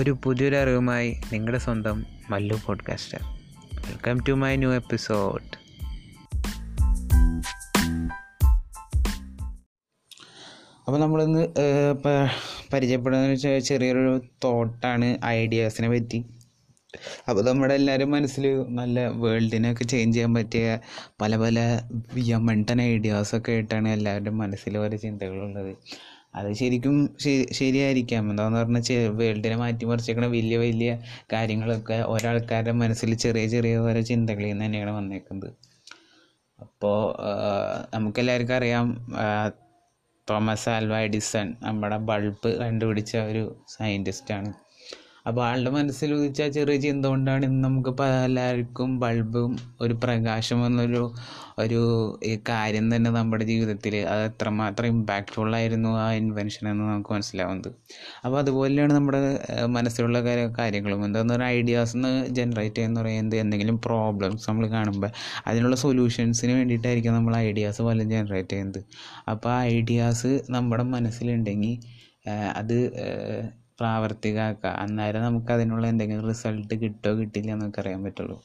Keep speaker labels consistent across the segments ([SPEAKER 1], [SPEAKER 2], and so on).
[SPEAKER 1] ഒരു പുതിയൊരു അറിവുമായി നിങ്ങളുടെ സ്വന്തം Mallu podcaster welcome to my new episode അപ്പോൾ നമ്മളിന്ന് പരിചയപ്പെടുന്ന ചെറിയൊരു തോട്ടാണ് ഐഡിയാസിനെ പറ്റി. അപ്പോൾ നമ്മുടെ എല്ലാവരും മനസ്സിൽ നല്ല വേൾഡിനൊക്കെ ചേഞ്ച് ചെയ്യാൻ പറ്റിയ പല പല വിയമണ്ടൻ ഐഡിയാസൊക്കെ ആയിട്ടാണ് എല്ലാവരുടെയും മനസ്സിൽ ഓരോ ചിന്തകളുള്ളത്. അത് ശരിക്കും ശരിയായിരിക്കാം. എന്താന്ന് പറഞ്ഞാൽ വേൾഡിനെ മാറ്റിമറിച്ചേക്കണ വലിയ വലിയ കാര്യങ്ങളൊക്കെ ഒരാൾക്കാരുടെ മനസ്സിൽ ചെറിയ ചെറിയ ഓരോ ചിന്തകളിൽ നിന്ന് തന്നെയാണ് വന്നേക്കുന്നത്. അപ്പോൾ നമുക്കെല്ലാവർക്കും അറിയാം തോമസ് ആൽവ എഡിസൺ നമ്മുടെ ബൾബ് കണ്ടുപിടിച്ച ഒരു സയന്റിസ്റ്റാണ് അപ്പോൾ ആളുടെ മനസ്സിൽ ഉദിച്ച ചെറിയ ചിന്ത കൊണ്ടാണ് ഇന്ന് നമുക്ക് എല്ലാവർക്കും ബൾബും ഒരു പ്രകാശം എന്നൊരു ഒരു കാര്യം തന്നെ നമ്മുടെ ജീവിതത്തിൽ അത് എത്രമാത്രം ഇമ്പാക്റ്റ്ഫുൾ ആയിരുന്നു ആ ഇൻവെൻഷൻ എന്ന് നമുക്ക് മനസ്സിലാവുന്നത്. അപ്പോൾ അതുപോലെയാണ് നമ്മുടെ മനസ്സിലുള്ള കാര്യങ്ങളും. എന്താണെന്ന് പറഞ്ഞാൽ ഐഡിയാസ് എന്ന് ജനറേറ്റ് ചെയ്യുന്ന പറയുന്നത് എന്തെങ്കിലും പ്രോബ്ലംസ് നമ്മൾ കാണുമ്പോൾ അതിനുള്ള സൊല്യൂഷൻസിന് വേണ്ടിയിട്ടായിരിക്കും നമ്മൾ ഐഡിയാസ് പലതും ജനറേറ്റ് ചെയ്യുന്നത്. അപ്പോൾ ആ ഐഡിയാസ് നമ്മുടെ മനസ്സിലുണ്ടെങ്കിൽ അത് പ്രാവർത്തികമാക്കുക അന്നേരം നമുക്ക് അതിനുള്ള എന്തെങ്കിലും റിസൾട്ട് കിട്ടോ കിട്ടില്ല എന്നൊക്കെ അറിയാൻ പറ്റുള്ളൂ.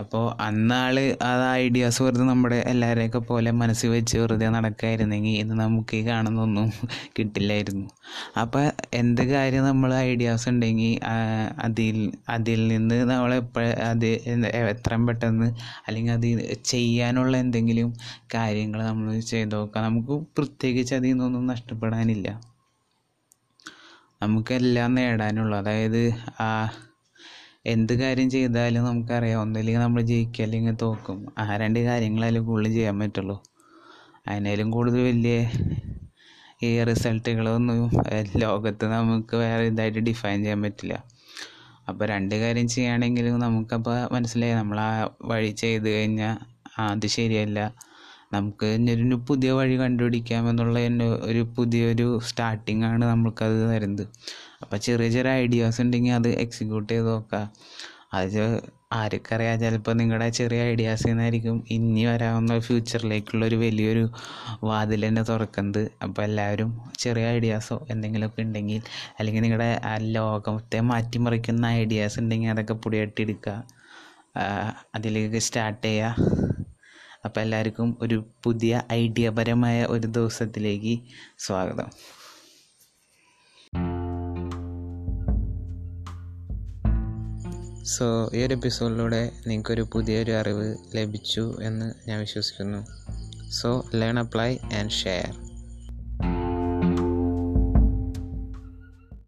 [SPEAKER 1] അപ്പോൾ അന്നാൾ ആ ഐഡിയാസ് വെറുതെ നമ്മുടെ എല്ലാവരെയൊക്കെ പോലെ മനസ്സിൽ വെച്ച് വെറുതെ നടക്കായിരുന്നെങ്കിൽ ഇന്ന് നമുക്ക് ഈ കാണുന്നൊന്നും കിട്ടില്ലായിരുന്നു. അപ്പോൾ എന്ത് കാര്യം നമ്മൾ ഐഡിയാസ് ഉണ്ടെങ്കിൽ അതിൽ അതിൽ നിന്ന് നമ്മൾ അത് എത്രയും പെട്ടെന്ന് അല്ലെങ്കിൽ അത് ചെയ്യാനുള്ള എന്തെങ്കിലും കാര്യങ്ങൾ നമ്മൾ ചെയ്ത് നോക്കാം നമുക്ക് പ്രത്യേകിച്ച് അതിൽ നിന്നൊന്നും നഷ്ടപ്പെടാനില്ല. നമുക്കെല്ലാം നേടാനുള്ളൂ അതായത് ആ എന്ത് കാര്യം ചെയ്താലും നമുക്കറിയാം. ഒന്നില്ലെങ്കിൽ നമ്മൾ ജയിക്കുക അല്ലെങ്കിൽ തോക്കും. ആ രണ്ട് കാര്യങ്ങളായാലും കൂടുതൽ ചെയ്യാൻ പറ്റുള്ളൂ. അതിനേലും കൂടുതൽ വലിയ ഈ റിസൾട്ടുകളൊന്നും ലോകത്ത് നമുക്ക് വേറെ ഇതായിട്ട് ഡിഫൈൻ ചെയ്യാൻ പറ്റില്ല. അപ്പോൾ രണ്ട് കാര്യം ചെയ്യുകയാണെങ്കിലും നമുക്കപ്പോൾ മനസ്സിലായി. നമ്മൾ ആ വഴി ചെയ്ത് കഴിഞ്ഞാൽ അത് ശരിയല്ല. നമുക്ക് ഒരു പുതിയ വഴി കണ്ടുപിടിക്കാമെന്നുള്ള തന്നെ ഒരു പുതിയൊരു സ്റ്റാർട്ടിംഗ് ആണ് നമ്മൾക്കത് തരുന്നത്. അപ്പോൾ ചെറിയ ചെറിയ ഐഡിയാസ് ഉണ്ടെങ്കിൽ അത് എക്സിക്യൂട്ട് ചെയ്ത് നോക്കുക അത് ആർക്കറിയാം ചിലപ്പോൾ നിങ്ങളുടെ ചെറിയ ഐഡിയാസിൽ നിന്നായിരിക്കും ഇനി വരാവുന്ന ഫ്യൂച്ചറിലേക്കുള്ള ഒരു വലിയൊരു വാതിൽ തന്നെ തുറക്കുന്നത്. അപ്പോൾ എല്ലാവരും ചെറിയ ഐഡിയാസോ എന്തെങ്കിലുമൊക്കെ ഉണ്ടെങ്കിൽ അല്ലെങ്കിൽ നിങ്ങളുടെ ലോകത്തെ മാറ്റിമറിക്കുന്ന ഐഡിയാസ് ഉണ്ടെങ്കിൽ അതൊക്കെ പൊടിയായിട്ടെടുക്കുക അതിലേക്ക് സ്റ്റാർട്ട് ചെയ്യുക അപ്പോൾ എല്ലാവർക്കും ഒരു പുതിയ ഐഡിയപരമായ ഒരു ദിവസത്തിലേക്ക് സ്വാഗതം. സോ ഈ ഒരു എപ്പിസോഡിലൂടെ നിങ്ങൾക്കൊരു പുതിയൊരു അറിവ് ലഭിച്ചു എന്ന് ഞാൻ വിശ്വസിക്കുന്നു. So learn apply and share